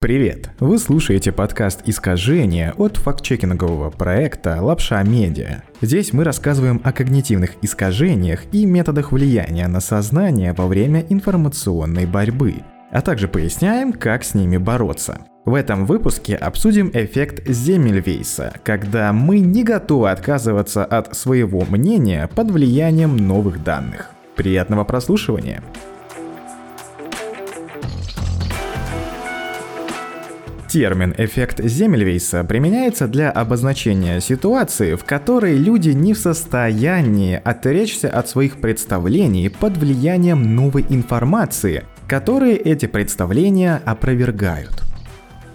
Привет! Вы слушаете подкаст «Искажения» от фактчекингового проекта «Лапша Медиа». Здесь мы рассказываем о когнитивных искажениях и методах влияния на сознание во время информационной борьбы, а также поясняем, как с ними бороться. В этом выпуске обсудим эффект Земельвейса, когда мы не готовы отказываться от своего мнения под влиянием новых данных. Приятного прослушивания! Термин «эффект Земельвейса» применяется для обозначения ситуации, в которой люди не в состоянии отречься от своих представлений под влиянием новой информации, которые эти представления опровергают.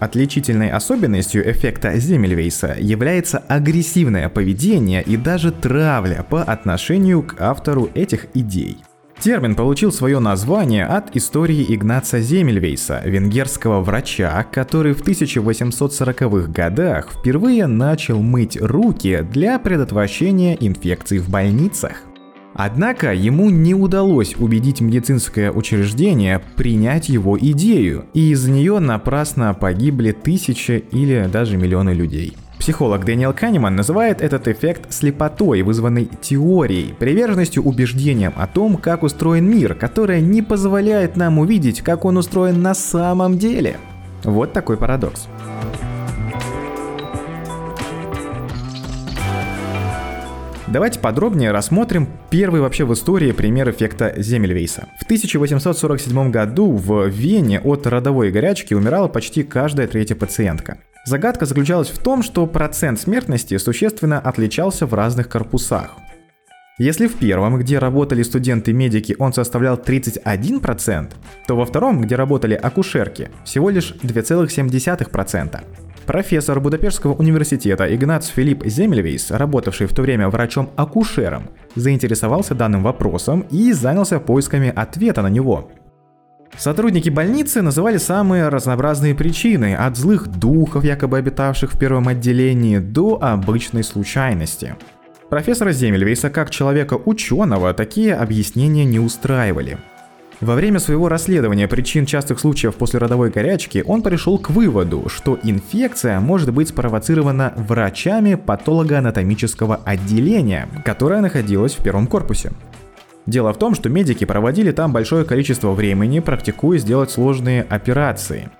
Отличительной особенностью эффекта Земельвейса является агрессивное поведение и даже травля по отношению к автору этих идей – Термин получил свое название от истории Игнаца Земельвейса, венгерского врача, который в 1840-х годах впервые начал мыть руки для предотвращения инфекций в больницах. Однако ему не удалось убедить медицинское учреждение принять его идею, и из-за нее напрасно погибли тысячи или даже миллионы людей. Психолог Дэниел Канеман называет этот эффект слепотой, вызванной теорией, приверженностью убеждениям о том, как устроен мир, которая не позволяет нам увидеть, как он устроен на самом деле. Вот такой парадокс. Давайте подробнее рассмотрим первый вообще в истории пример эффекта Земельвейса. В 1847 году в Вене от родовой горячки умирала почти каждая третья пациентка. Загадка заключалась в том, что процент смертности существенно отличался в разных корпусах. Если в первом, где работали студенты-медики, он составлял 31%, то во втором, где работали акушерки, всего лишь 2,7%. Профессор Будапештского университета Игнац Филипп Земельвейс, работавший в то время врачом-акушером, заинтересовался данным вопросом и занялся поисками ответа на него – Сотрудники больницы называли самые разнообразные причины, от злых духов, якобы обитавших в первом отделении, до обычной случайности. Профессора Земельвейса как человека ученого такие объяснения не устраивали. Во время своего расследования причин частых случаев после родовой горячки он пришел к выводу, что инфекция может быть спровоцирована врачами патологоанатомического отделения, которое находилось в первом корпусе. Дело в том, что медики проводили там большое количество времени, практикуя сделать сложные операции.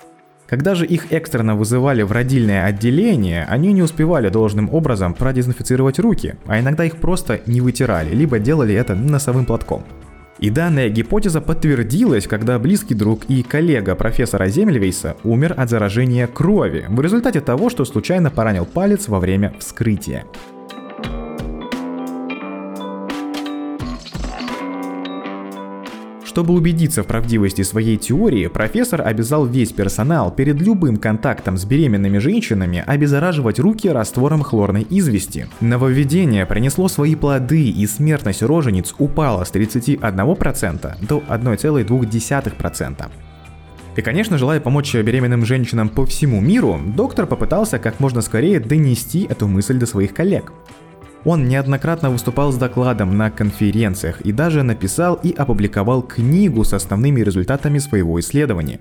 Когда же их экстренно вызывали в родильное отделение, они не успевали должным образом продезинфицировать руки, а иногда их просто не вытирали, либо делали это носовым платком. И данная гипотеза подтвердилась, когда близкий друг и коллега профессора Земельвейса умер от заражения крови в результате того, что случайно поранил палец во время вскрытия. Чтобы убедиться в правдивости своей теории, профессор обязал весь персонал перед любым контактом с беременными женщинами обеззараживать руки раствором хлорной извести. Нововведение принесло свои плоды, и смертность рожениц упала с 31% до 1,2%. И, конечно, желая помочь беременным женщинам по всему миру, доктор попытался как можно скорее донести эту мысль до своих коллег. Он неоднократно выступал с докладом на конференциях и даже написал и опубликовал книгу с основными результатами своего исследования.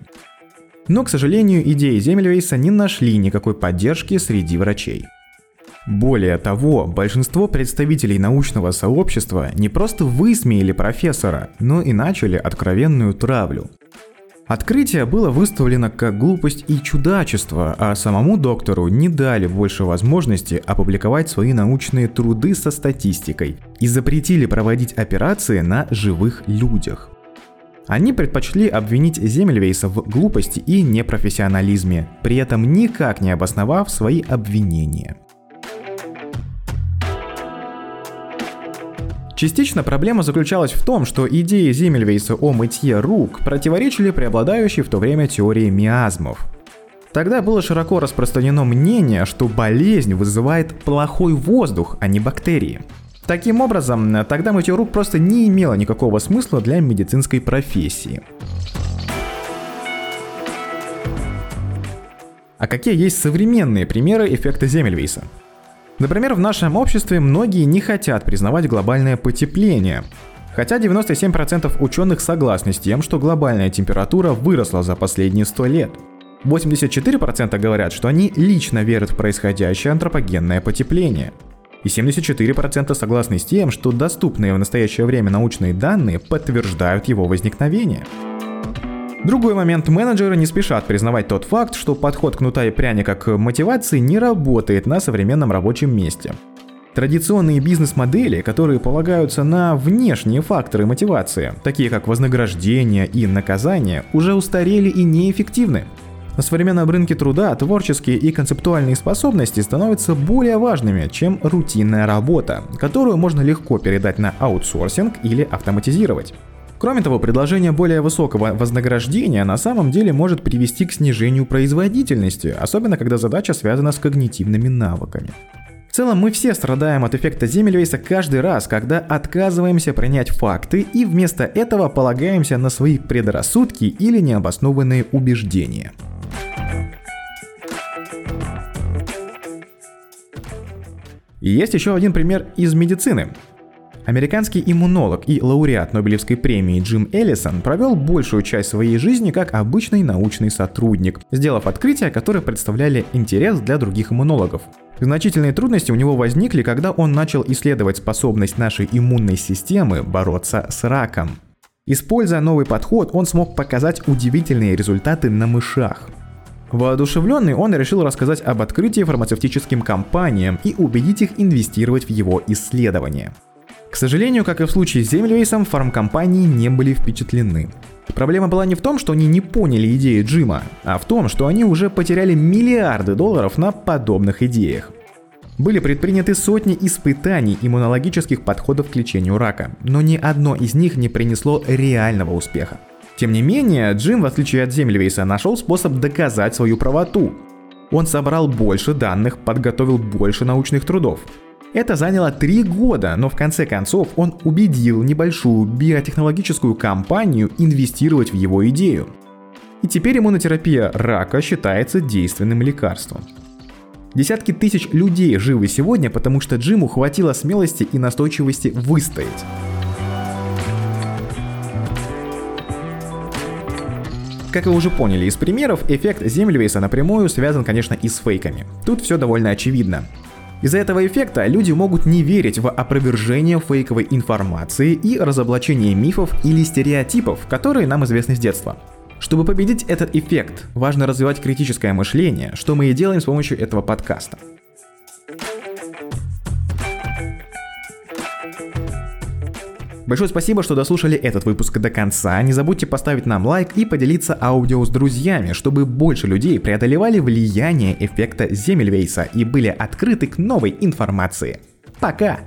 Но, к сожалению, идеи Земельвейса не нашли никакой поддержки среди врачей. Более того, большинство представителей научного сообщества не просто высмеяли профессора, но и начали откровенную травлю. Открытие было выставлено как глупость и чудачество, а самому доктору не дали больше возможности опубликовать свои научные труды со статистикой и запретили проводить операции на живых людях. Они предпочли обвинить Земельвейса в глупости и непрофессионализме, при этом никак не обосновав свои обвинения. Частично проблема заключалась в том, что идеи Зиммельвейса о мытье рук противоречили преобладающей в то время теории миазмов. Тогда было широко распространено мнение, что болезнь вызывает плохой воздух, а не бактерии. Таким образом, тогда мытье рук просто не имело никакого смысла для медицинской профессии. А какие есть современные примеры эффекта Земельвейса? Например, в нашем обществе многие не хотят признавать глобальное потепление. Хотя 97% ученых согласны с тем, что глобальная температура выросла за последние 100 лет. 84% говорят, что они лично верят в происходящее антропогенное потепление. И 74% согласны с тем, что доступные в настоящее время научные данные подтверждают его возникновение. Другой момент, менеджеры не спешат признавать тот факт, что подход кнута и пряника к мотивации не работает на современном рабочем месте. Традиционные бизнес-модели, которые полагаются на внешние факторы мотивации, такие как вознаграждение и наказание, уже устарели и неэффективны. На современном рынке труда творческие и концептуальные способности становятся более важными, чем рутинная работа, которую можно легко передать на аутсорсинг или автоматизировать. Кроме того, предложение более высокого вознаграждения на самом деле может привести к снижению производительности, особенно когда задача связана с когнитивными навыками. В целом мы все страдаем от эффекта Земельвейса каждый раз, когда отказываемся принять факты и вместо этого полагаемся на свои предрассудки или необоснованные убеждения. И есть еще один пример из медицины. Американский иммунолог и лауреат Нобелевской премии Джим Эллисон провел большую часть своей жизни как обычный научный сотрудник, сделав открытия, которые представляли интерес для других иммунологов. Значительные трудности у него возникли, когда он начал исследовать способность нашей иммунной системы бороться с раком. Используя новый подход, он смог показать удивительные результаты на мышах. Воодушевленный, он решил рассказать об открытии фармацевтическим компаниям и убедить их инвестировать в его исследования. К сожалению, как и в случае с Землевейсом, фармкомпании не были впечатлены. Проблема была не в том, что они не поняли идеи Джима, а в том, что они уже потеряли миллиарды долларов на подобных идеях. Были предприняты сотни испытаний иммунологических подходов к лечению рака, но ни одно из них не принесло реального успеха. Тем не менее, Джим, в отличие от Землевейса, нашел способ доказать свою правоту. Он собрал больше данных, подготовил больше научных трудов. Это заняло три года, но в конце концов он убедил небольшую биотехнологическую компанию инвестировать в его идею. И теперь иммунотерапия рака считается действенным лекарством. Десятки тысяч людей живы сегодня, потому что Джиму хватило смелости и настойчивости выстоять. Как вы уже поняли из примеров, эффект Землевейса напрямую связан, конечно, и с фейками. Тут все довольно очевидно. Из-за этого эффекта люди могут не верить в опровержение фейковой информации и разоблачение мифов или стереотипов, которые нам известны с детства. Чтобы победить этот эффект, важно развивать критическое мышление, что мы и делаем с помощью этого подкаста. Большое спасибо, что дослушали этот выпуск до конца. Не забудьте поставить нам лайк и поделиться аудио с друзьями, чтобы больше людей преодолевали влияние эффекта Земельвейса и были открыты к новой информации. Пока!